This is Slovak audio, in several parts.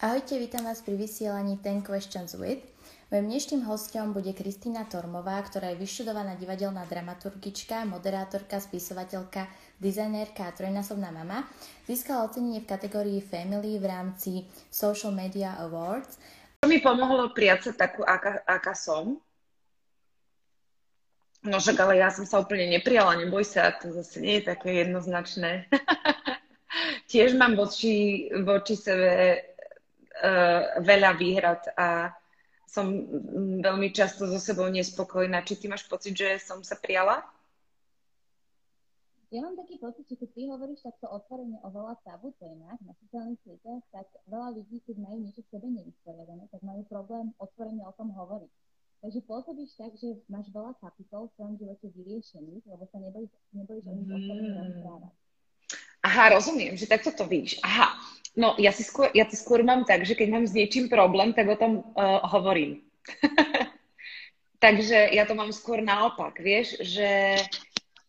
Ahojte, vítam vás pri vysielaní Ten Questions With. Mojím dnešným hostom bude Kristýna Tormová, ktorá je vyštudovaná divadelná dramaturgička, moderátorka, spisovateľka, dizajnérka a trojnásobná mama. Získala ocenenie v kategórii Family v rámci Social Media Awards. To mi pomohlo prijať sa takú, aká, aká som. No však, ale ja som sa úplne neprijala, neboj sa, to zase nie je také jednoznačné. Tiež mám voči, voči sebe uh, veľa výhrad a som veľmi často so sebou nespokojná. Či ty máš pocit, že som sa prijala? Ja mám taký pocit, že keď ty hovoríš takto otvorene o veľa tabu témach na sociálnych sieťach, tak veľa ľudí, keď majú niečo v sebe nevysporiadané, tak majú problém otvorene o tom hovoriť. Takže pôsobíš tak, že máš veľa kapitol v svojom živote vyriešených, lebo sa nebojíš, nebojíš o nich otvorene mm. Aha, rozumiem, že takto to víš. Aha, no ja si skôr, ja to skôr mám tak, že keď mám s niečím problém, tak o tom uh, hovorím. Takže ja to mám skôr naopak, vieš, že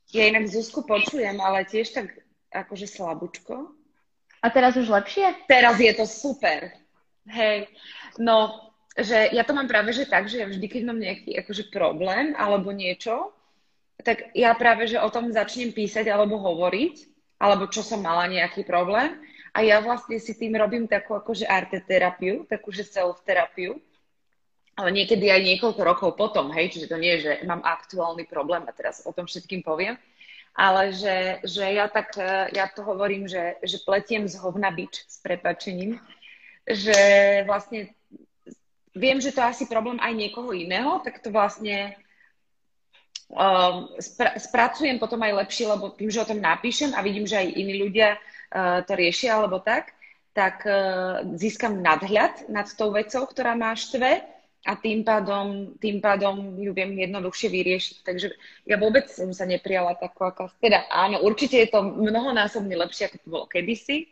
ja inak Zuzku počujem, ale tiež tak akože slabúčko. A teraz už lepšie? Teraz je to super. Hej, no, že ja to mám práve že tak, že ja vždy, keď mám nejaký akože problém alebo niečo, tak ja práve, že o tom začnem písať alebo hovoriť alebo čo som mala nejaký problém. A ja vlastne si tým robím takú akože arteterapiu, takú, že self-terapiu. Ale niekedy aj niekoľko rokov potom, hej, čiže to nie je, že mám aktuálny problém a teraz o tom všetkým poviem, ale že, že ja tak, e, ja to hovorím, že, že pletiem z hovna bič s prepačením, že vlastne viem, že to je asi problém aj niekoho iného, tak to vlastne spra- spracujem potom aj lepšie, lebo tým, že o tom napíšem a vidím, že aj iní ľudia uh, to riešia alebo tak, tak uh, získam nadhľad nad tou vecou, ktorá má štve a tým pádom, tým pádom ju viem jednoduchšie vyriešiť. Takže ja vôbec som sa neprijala takú, aká... Teda áno, určite je to mnohonásobne lepšie, ako to bolo kedysi.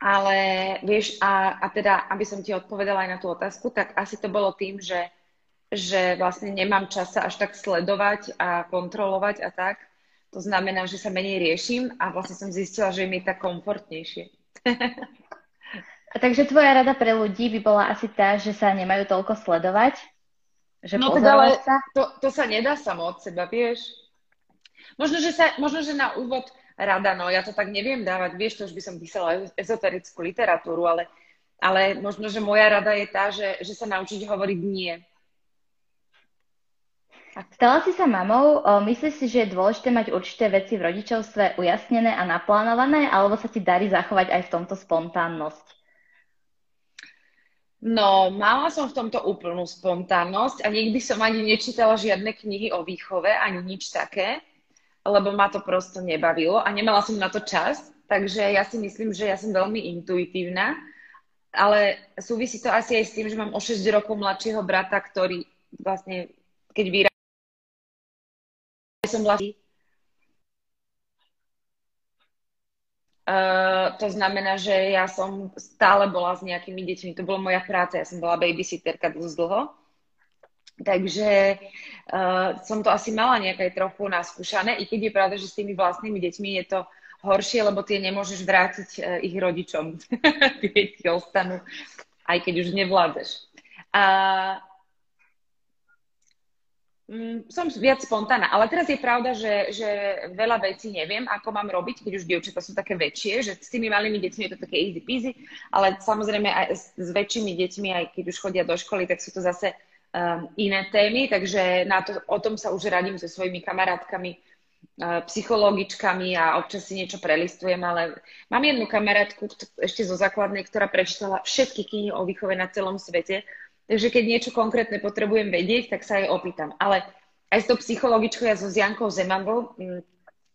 Ale vieš, a, a teda, aby som ti odpovedala aj na tú otázku, tak asi to bolo tým, že že vlastne nemám čas sa až tak sledovať a kontrolovať a tak. To znamená, že sa menej riešim a vlastne som zistila, že je mi tak komfortnejšie. a takže tvoja rada pre ľudí by bola asi tá, že sa nemajú toľko sledovať? Že no teda, ale sa? To, to sa nedá samo od seba, vieš. Možno že, sa, možno, že na úvod rada, no ja to tak neviem dávať, vieš, to už by som písala ezoterickú literatúru, ale, ale možno, že moja rada je tá, že, že sa naučiť hovoriť nie Stala si sa mamou, myslíš si, že je dôležité mať určité veci v rodičovstve ujasnené a naplánované, alebo sa ti darí zachovať aj v tomto spontánnosť? No, mala som v tomto úplnú spontánnosť a nikdy som ani nečítala žiadne knihy o výchove, ani nič také, lebo ma to prosto nebavilo a nemala som na to čas, takže ja si myslím, že ja som veľmi intuitívna, ale súvisí to asi aj s tým, že mám o 6 rokov mladšieho brata, ktorý vlastne, keď vyrá som vlastne Uh, to znamená, že ja som stále bola s nejakými deťmi. To bola moja práca. Ja som bola babysitterka dosť dlho. Takže uh, som to asi mala nejaké trochu naskúšané, i keď je pravda, že s tými vlastnými deťmi je to horšie, lebo tie nemôžeš vrátiť uh, ich rodičom. tie deti ostanú, aj keď už nevládzeš. Mm, som viac spontánna, ale teraz je pravda, že, že veľa vecí neviem, ako mám robiť, keď už dievčatá sú také väčšie, že s tými malými deťmi je to také easy peasy, ale samozrejme aj s, s väčšími deťmi, aj keď už chodia do školy, tak sú to zase um, iné témy, takže na to, o tom sa už radím so svojimi kamarátkami, uh, psychologičkami a občas si niečo prelistujem, ale mám jednu kamarátku ešte zo základnej, ktorá prečítala všetky knihy o výchove na celom svete, Takže keď niečo konkrétne potrebujem vedieť, tak sa jej opýtam. Ale aj s tou psychologičkou, ja so Jankou Zemanvou mm,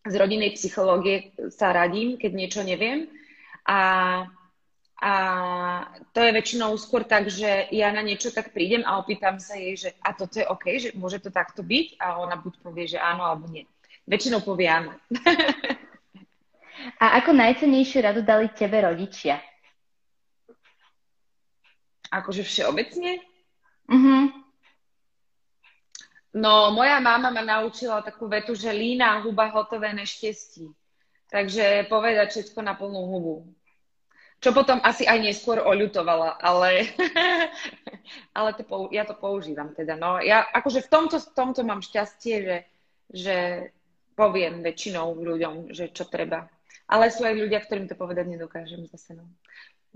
z rodinnej psychológie sa radím, keď niečo neviem. A, a to je väčšinou skôr tak, že ja na niečo tak prídem a opýtam sa jej, že a toto je OK, že môže to takto byť? A ona buď povie, že áno, alebo nie. Väčšinou povie áno. a ako najcennejšiu radu dali tebe rodičia? Akože všeobecne? Mhm. No, moja máma ma naučila takú vetu, že lína huba hotové neštestí. Takže povedať všetko na plnú hubu. čo potom asi aj neskôr oľutovala, ale, ale to, ja to používam teda. No, ja akože v tomto, v tomto mám šťastie, že, že poviem väčšinou ľuďom, že čo treba. Ale sú aj ľudia, ktorým to povedať nedokážem zase. No,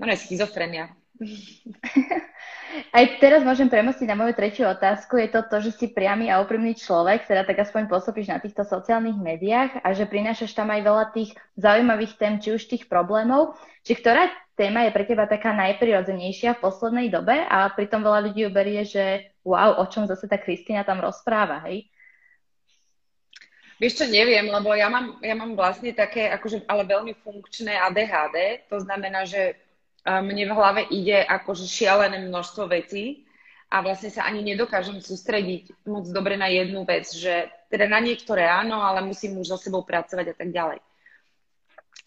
no je schizofrenia. Aj teraz môžem premostiť na moju tretiu otázku. Je to to, že si priamy a úprimný človek, teda tak aspoň pôsobíš na týchto sociálnych médiách a že prinášaš tam aj veľa tých zaujímavých tém, či už tých problémov. Či ktorá téma je pre teba taká najprirodzenejšia v poslednej dobe a pritom veľa ľudí ju berie, že wow, o čom zase tá Kristina tam rozpráva, hej? Vieš čo, neviem, lebo ja mám, ja mám vlastne také, akože, ale veľmi funkčné ADHD, to znamená, že mne v hlave ide akože šialené množstvo vecí a vlastne sa ani nedokážem sústrediť moc dobre na jednu vec, že teda na niektoré áno, ale musím už so sebou pracovať a tak ďalej.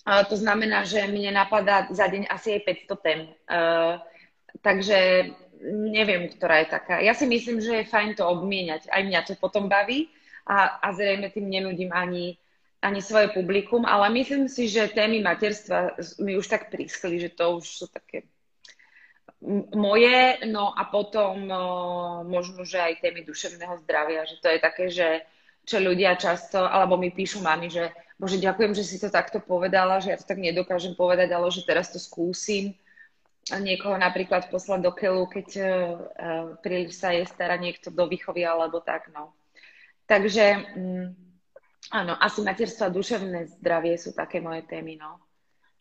A to znamená, že mne napadá za deň asi aj 500 tém. Uh, takže neviem, ktorá je taká. Ja si myslím, že je fajn to obmieniať. Aj mňa to potom baví a, a zrejme tým nenudím ani ani svoje publikum, ale myslím si, že témy materstva mi už tak prískli, že to už sú také moje, no a potom možno, že aj témy duševného zdravia, že to je také, že čo ľudia často, alebo mi píšu mami, že bože, ďakujem, že si to takto povedala, že ja to tak nedokážem povedať, ale že teraz to skúsim. Niekoho napríklad poslať do keľu, keď uh, príliš sa je stará niekto do výchovy alebo tak, no. Takže um, Áno, asi materstvo a duševné zdravie sú také moje témy, no.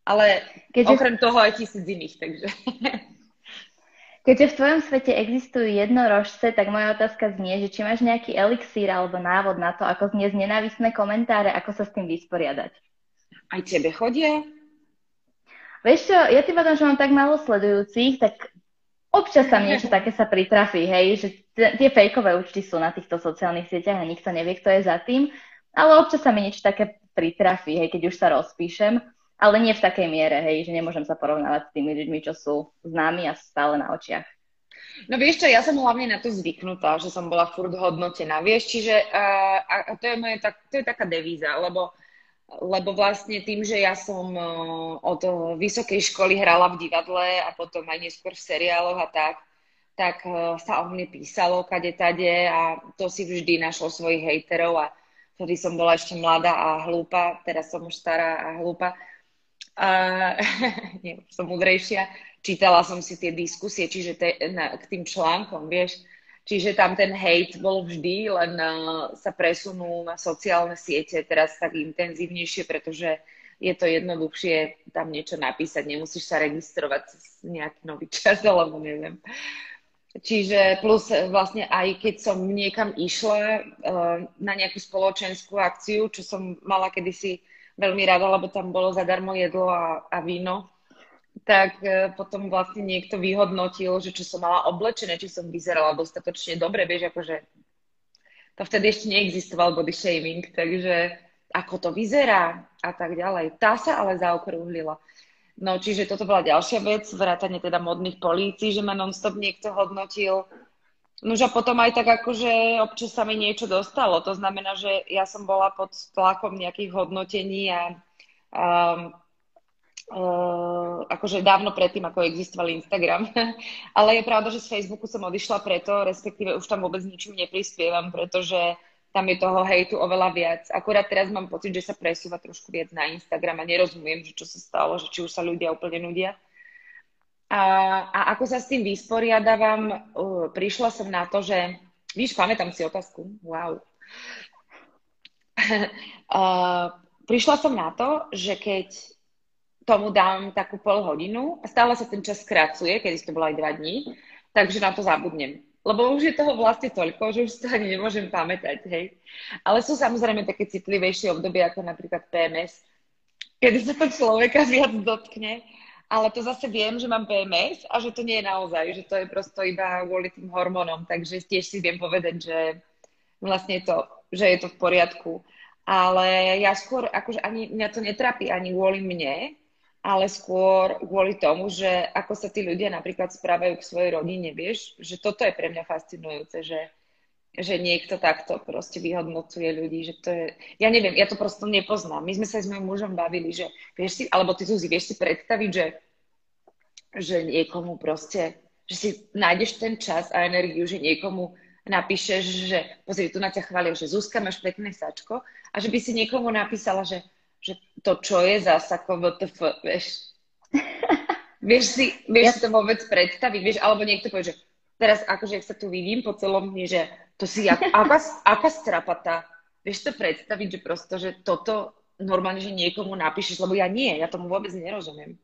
Ale Keďže... okrem toho aj tisíc iných, takže... Keďže v tvojom svete existujú jednorožce, tak moja otázka znie, že či máš nejaký elixír alebo návod na to, ako znieť nenávisné komentáre, ako sa s tým vysporiadať. Aj tebe chodia? Vieš čo, ja tým že mám tak málo sledujúcich, tak občas tam niečo také sa pritrafí, hej, že tie fejkové účty sú na týchto sociálnych sieťach a nikto nevie, kto je za tým. Ale občas sa mi niečo také pritrafí, hej, keď už sa rozpíšem, ale nie v takej miere, hej, že nemôžem sa porovnávať s tými ľuďmi, čo sú známi a stále na očiach. No vieš čo, ja som hlavne na to zvyknutá, že som bola furt hodnotená, vieš, čiže uh, a to, je moje, tak, to je taká devíza, lebo, lebo vlastne tým, že ja som od vysokej školy hrala v divadle a potom aj neskôr v seriáloch a tak, tak uh, sa o mne písalo kade tade a to si vždy našlo svojich hejterov a vtedy som bola ešte mladá a hlúpa, teraz som už stará a hlúpa. A, nie, som múdrejšia. Čítala som si tie diskusie, čiže te, na, k tým článkom, vieš. Čiže tam ten hate bol vždy, len uh, sa presunul na sociálne siete teraz tak intenzívnejšie, pretože je to jednoduchšie tam niečo napísať, nemusíš sa registrovať cez nejaký nový čas, alebo neviem. Čiže plus e, vlastne aj keď som niekam išla uh, na nejakú spoločenskú akciu, čo som mala kedysi veľmi rada, lebo tam bolo zadarmo jedlo a, a víno, tak uh, potom vlastne niekto vyhodnotil, že čo som mala oblečené, či som vyzerala dostatočne dobre, vieš, akože to vtedy ešte neexistoval body shaming, takže ako to vyzerá a tak ďalej. Tá sa ale zaokrúhlila. No čiže toto bola ďalšia vec, vrátanie teda modných polícií, že ma nonstop niekto hodnotil. No a potom aj tak akože občas sa mi niečo dostalo. To znamená, že ja som bola pod tlakom nejakých hodnotení a um, Uh, akože dávno predtým, ako existoval Instagram. Ale je pravda, že z Facebooku som odišla preto, respektíve už tam vôbec ničím neprispievam, pretože tam je toho hejtu oveľa viac. Akurát teraz mám pocit, že sa presúva trošku viac na Instagram a nerozumiem, že čo sa stalo, že či už sa ľudia úplne nudia. A, a ako sa s tým vysporiadavam, uh, prišla som na to, že, víš, pamätám si otázku, wow. uh, prišla som na to, že keď tomu dám takú pol hodinu a stále sa ten čas skracuje, kedy to bolo aj dva dní, takže na to zabudnem lebo už je toho vlastne toľko, že už to ani nemôžem pamätať, hej. Ale sú samozrejme také citlivejšie obdobie, ako napríklad PMS, kedy sa to človeka viac dotkne, ale to zase viem, že mám PMS a že to nie je naozaj, že to je prosto iba kvôli tým hormónom, takže tiež si viem povedať, že vlastne to, že je to v poriadku. Ale ja skôr, akože ani mňa to netrapí ani kvôli mne, ale skôr kvôli tomu, že ako sa tí ľudia napríklad správajú k svojej rodine, vieš, že toto je pre mňa fascinujúce, že, že niekto takto proste vyhodnocuje ľudí, že to je, ja neviem, ja to prosto nepoznám. My sme sa s mojim mužom bavili, že vieš si, alebo ty Zuzi, vieš si predstaviť, že že niekomu proste, že si nájdeš ten čas a energiu, že niekomu napíšeš, že pozri, tu na ťa chvália, že Zuzka, máš pekné sačko a že by si niekomu napísala, že, že to, čo je zasa VTF, vieš. vieš si, vieš ja... si to vôbec predstaviť, vieš, alebo niekto povie, že teraz akože, ak sa tu vidím po celom dni, že to si, jak, aká, aká strapata, vieš to predstaviť, že prosto, že toto normálne, že niekomu napíšeš, lebo ja nie, ja tomu vôbec nerozumiem.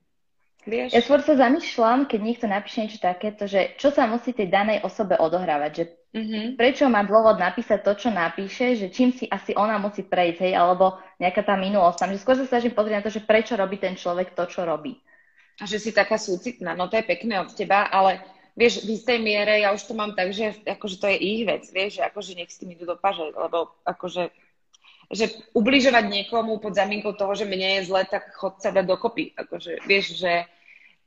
Vieš? Ja skôr sa zamýšľam, keď niekto napíše niečo takéto, že čo sa musí tej danej osobe odohrávať, že mm-hmm. prečo má dôvod napísať to, čo napíše, že čím si asi ona musí prejsť, hej, alebo nejaká tá minulosť tam, že skôr sa snažím pozrieť na to, že prečo robí ten človek to, čo robí. A že si taká súcitná, no to je pekné od teba, ale vieš, v istej miere ja už to mám tak, že akože to je ich vec, vieš, že akože nech s tým idú do paže, lebo akože že ubližovať niekomu pod zamínkou toho, že mne je zle, tak chod sa dať dokopy. Akože, vieš, že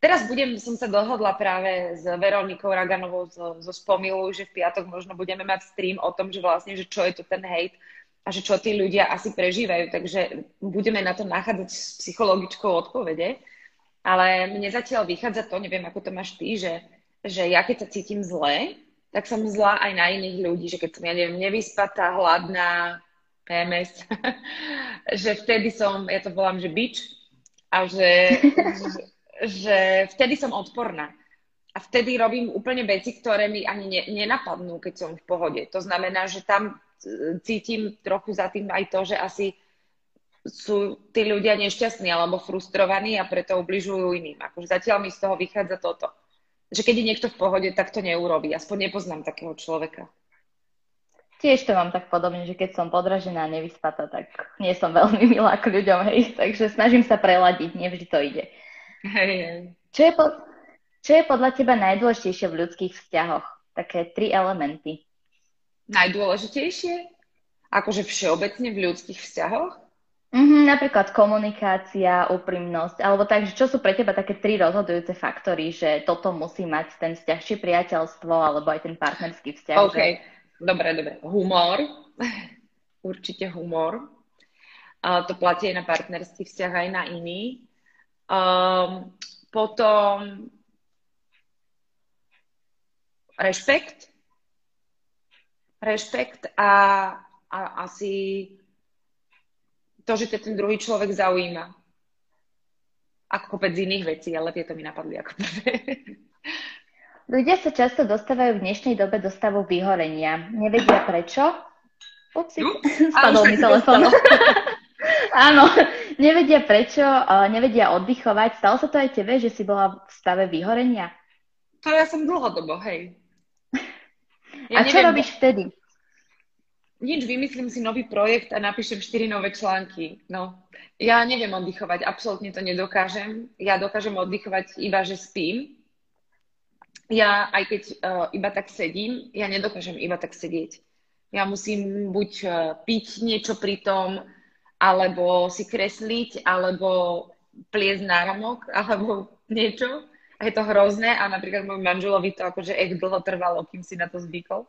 Teraz budem, som sa dohodla práve s Veronikou Raganovou zo, zo Spomilu, že v piatok možno budeme mať stream o tom, že vlastne, že čo je to ten hate a že čo tí ľudia asi prežívajú. Takže budeme na to nachádzať s psychologičkou odpovede. Ale mne zatiaľ vychádza to, neviem, ako to máš ty, že, že ja keď sa cítim zle, tak som zlá aj na iných ľudí, že keď som, ja neviem, nevyspatá, hladná, PMS, že vtedy som, ja to volám, že bič, a že, že vtedy som odporná. A vtedy robím úplne veci, ktoré mi ani ne, nenapadnú, keď som v pohode. To znamená, že tam e, cítim trochu za tým aj to, že asi sú tí ľudia nešťastní alebo frustrovaní a preto ubližujú iným. Akože zatiaľ mi z toho vychádza toto. Že keď je niekto v pohode, tak to neurobí. Aspoň nepoznám takého človeka. Tiež to mám tak podobne, že keď som podražená a nevyspatá, tak nie som veľmi milá k ľuďom, hej. Takže snažím sa preladiť, nevždy to ide. Hej, hej. Čo je, po, čo je podľa teba najdôležitejšie v ľudských vzťahoch? Také tri elementy. Najdôležitejšie? Akože všeobecne v ľudských vzťahoch? Mm-hmm, napríklad komunikácia, úprimnosť, alebo tak, čo sú pre teba také tri rozhodujúce faktory, že toto musí mať ten vzťah, či priateľstvo, alebo aj ten partnerský vzťah. OK, že... dobre, dobre. Humor, určite humor. A to platí aj na partnerský vzťah, aj na iný. Um, potom rešpekt. Rešpekt a, a asi to, že ten druhý človek zaujíma. Ako kopec iných vecí, ale tieto mi napadli ako prvé. Ľudia sa často dostávajú v dnešnej dobe do stavu vyhorenia. Nevedia prečo? Upsi, spadol mi telefón. Áno, nevedia prečo, nevedia oddychovať. Stalo sa to aj tebe, že si bola v stave vyhorenia? To ja som dlhodobo, hej. Ja a čo neviem, robíš vtedy? Nič, vymyslím si nový projekt a napíšem 4 nové články. No, ja neviem oddychovať, absolútne to nedokážem. Ja dokážem oddychovať iba, že spím. Ja, aj keď uh, iba tak sedím, ja nedokážem iba tak sedieť. Ja musím buď uh, piť niečo pri tom, alebo si kresliť, alebo pliesť náramok, alebo niečo. A je to hrozné a napríklad môj manželovi to akože echt dlho trvalo, kým si na to zvykol.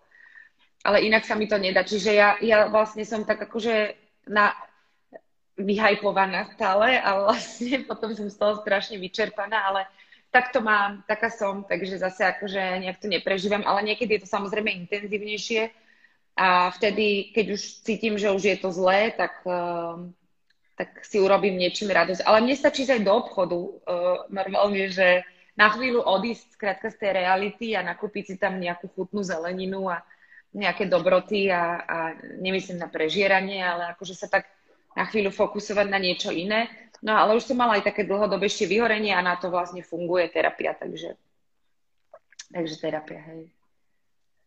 Ale inak sa mi to nedá. Čiže ja, ja vlastne som tak akože na, vyhajpovaná stále a vlastne potom som z toho strašne vyčerpaná, ale tak to mám, taká som, takže zase akože nejak to neprežívam, ale niekedy je to samozrejme intenzívnejšie, a vtedy, keď už cítim, že už je to zlé, tak, uh, tak si urobím niečím radosť. Ale mne stačí aj do obchodu uh, normálne, že na chvíľu odísť skrátka z tej reality a nakúpiť si tam nejakú chutnú zeleninu a nejaké dobroty a, a nemyslím na prežieranie, ale akože sa tak na chvíľu fokusovať na niečo iné. No ale už som mala aj také dlhodobejšie vyhorenie a na to vlastne funguje terapia, takže, takže terapia, hej.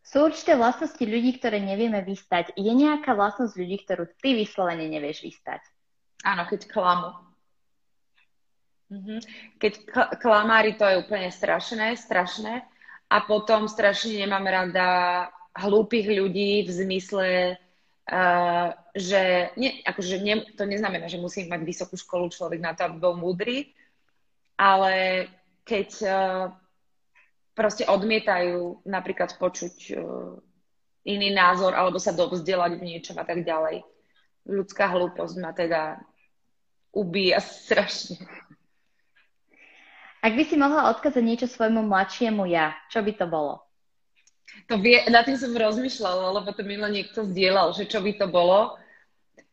Sú určité vlastnosti ľudí, ktoré nevieme vystať. Je nejaká vlastnosť ľudí, ktorú ty vyslovene nevieš vystať? Áno, keď klamú. Mhm. Keď klamári, to je úplne strašné, strašné. A potom strašne nemám rada hlúpych ľudí v zmysle, uh, že nie, akože ne, to neznamená, že musí mať vysokú školu človek na to, aby bol múdry, ale keď uh, proste odmietajú napríklad počuť uh, iný názor alebo sa dovzdelať v niečom a tak ďalej. Ľudská hlúposť ma teda ubíja strašne. Ak by si mohla odkázať niečo svojmu mladšiemu ja, čo by to bolo? To vie, na tým som rozmýšľala, lebo to minule niekto zdieľal, že čo by to bolo,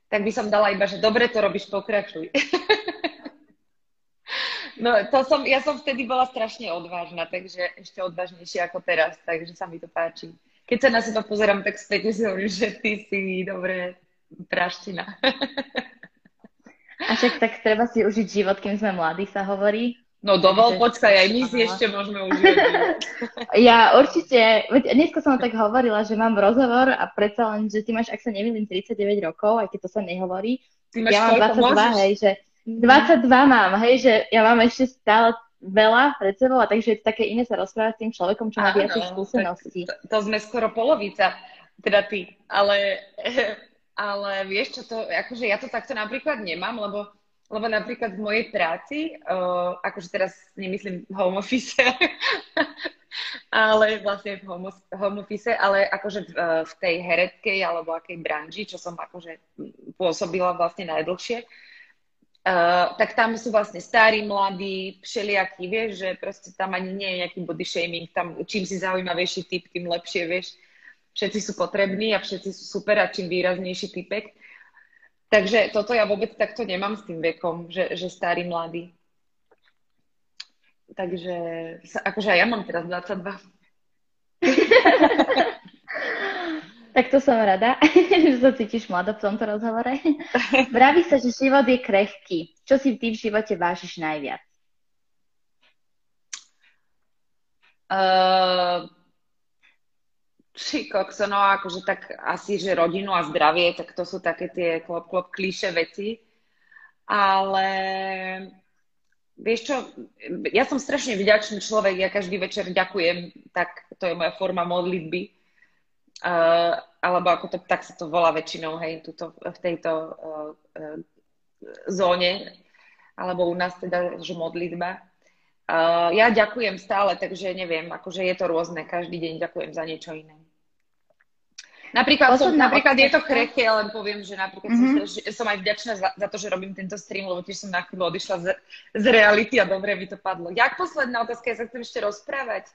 tak by som dala iba, že dobre to robíš, pokračuj. no to som, ja som vtedy bola strašne odvážna, takže ešte odvážnejšia ako teraz, takže sa mi to páči. Keď sa na seba pozerám, tak späť si hovorím, že ty si dobre praština. A však tak treba si užiť život, kým sme mladí, sa hovorí. No dovol, počkaj, aj my si ešte môžeme užívať Ja určite, dneska som tak hovorila, že mám rozhovor a predsa len, že ty máš, ak sa nemýlim, 39 rokov, aj keď to sa nehovorí. Ty máš ja mám 22, môžeš? hej, že 22 mám, hej, že ja mám ešte stále veľa pred sebou a takže je to také iné sa rozprávať s tým človekom, čo má viac skúseností. To, to sme skoro polovica, teda ty, ale, ale vieš čo to, akože ja to takto napríklad nemám, lebo lebo napríklad v mojej práci, uh, akože teraz nemyslím home office, ale vlastne v home, home office, ale akože v, v tej hereckej alebo akej branži, čo som akože pôsobila vlastne najdlhšie, uh, tak tam sú vlastne starí, mladí, všelijakí, vieš, že proste tam ani nie je nejaký body shaming, tam čím si zaujímavejší typ, tým lepšie, vieš. Všetci sú potrební a všetci sú super a čím výraznejší typek. Takže toto ja vôbec takto nemám s tým vekom, že, že starý, mladý. Takže akože ja mám teraz 22. tak to som rada, že sa cítiš mlado v tomto rozhovore. Vraví sa, že život je krehký. Čo si ty v živote vážiš najviac? Uh, či kokso, no akože tak asi, že rodinu a zdravie, tak to sú také tie klop, klop, klíše veci. Ale vieš čo, ja som strašne vďačný človek, ja každý večer ďakujem, tak to je moja forma modlitby. Uh, alebo ako to, tak sa to volá väčšinou, hej, tuto, v tejto uh, uh, zóne, alebo u nás teda, že modlitba. Uh, ja ďakujem stále, takže neviem, akože je to rôzne, každý deň ďakujem za niečo iné. Napríklad, som, napríklad je to krehké, len poviem, že napríklad mm-hmm. som, že som aj vďačná za, za to, že robím tento stream, lebo tiež som na chvíľu odišla z, z reality a dobre mi to padlo. Jak posledná otázka, ja sa chcem ešte rozprávať.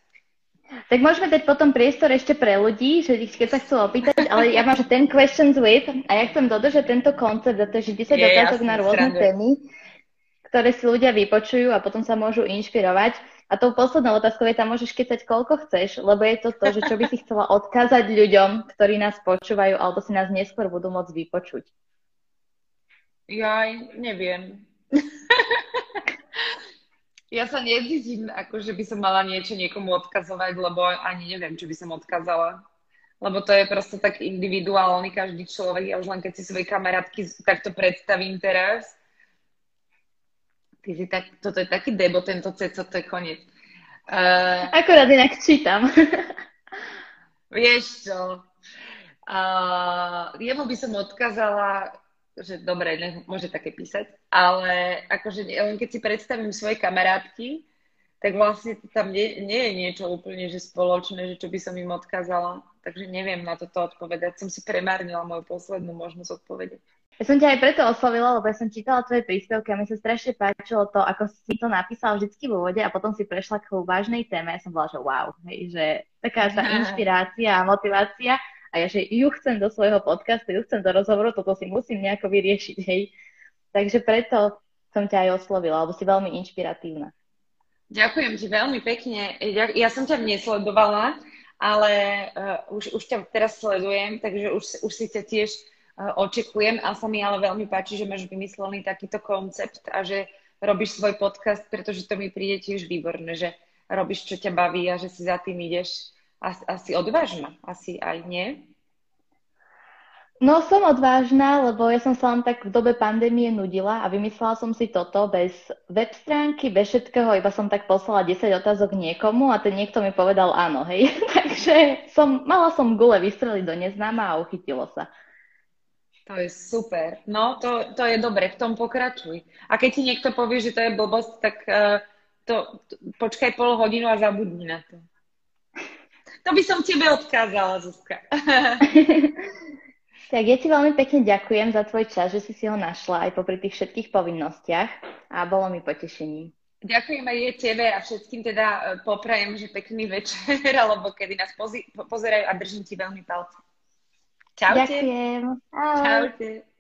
Tak môžeme dať potom priestor ešte pre ľudí, že keď sa chcú opýtať, ale ja mám, že ten questions with a ja chcem dodržať tento koncept, za to, že 10 otázok na rôzne témy, ktoré si ľudia vypočujú a potom sa môžu inšpirovať. A tou poslednou otázkou je tam môžeš kecať koľko chceš, lebo je to to, že čo by si chcela odkázať ľuďom, ktorí nás počúvajú, alebo si nás neskôr budú môcť vypočuť. Jaj, neviem. ja sa necítim, ako že by som mala niečo niekomu odkazovať, lebo ani neviem, čo by som odkazala. Lebo to je proste tak individuálny každý človek. Ja už len keď si svoje kamarátky takto predstavím teraz, Ty si tak, toto je taký debo, tento ceco, to je koniec. Uh, Akorát inak čítam. vieš čo, uh, jemu by som odkázala, že dobre, ne, môže také písať, ale akože len keď si predstavím svoje kamarátky, tak vlastne tam nie, nie je niečo úplne že spoločné, že čo by som im odkázala. Takže neviem na toto odpovedať. Som si premárnila moju poslednú možnosť odpovedať. Ja som ťa aj preto oslovila, lebo ja som čítala tvoje príspevky a mi sa strašne páčilo to, ako si to napísal vždycky vo vode a potom si prešla k vážnej téme. Ja som bola, že wow, hej, že taká tá inšpirácia a motivácia a ja, že ju chcem do svojho podcastu, ju chcem do rozhovoru, toto si musím nejako vyriešiť, hej. Takže preto som ťa aj oslovila, lebo si veľmi inšpiratívna. Ďakujem ti veľmi pekne. Ja, som ťa nesledovala, ale uh, už, už ťa teraz sledujem, takže už, už si ťa tiež očekujem a sa mi ale veľmi páči, že máš vymyslený takýto koncept a že robíš svoj podcast, pretože to mi príde tiež výborné, že robíš, čo ťa baví a že si za tým ideš. Asi, asi odvážna, asi aj nie? No som odvážna, lebo ja som sa len tak v dobe pandémie nudila a vymyslela som si toto bez web stránky, bez všetkého, iba som tak poslala 10 otázok niekomu a ten niekto mi povedal áno, hej. Takže som, mala som gule vystreliť do neznáma a uchytilo sa. To je super. No, to, to je dobre, v tom pokračuj. A keď ti niekto povie, že to je blbosť, tak uh, to, to, počkaj pol hodinu a zabudni na to. To by som tebe odkázala, Zuzka. tak ja ti veľmi pekne ďakujem za tvoj čas, že si si ho našla aj popri tých všetkých povinnostiach a bolo mi potešením. Ďakujem aj je tebe a všetkým teda e, poprajem, že pekný večer, alebo kedy nás pozerajú a držím ti veľmi palce. Čaute. Ďakujem. Ahoj. Čaute.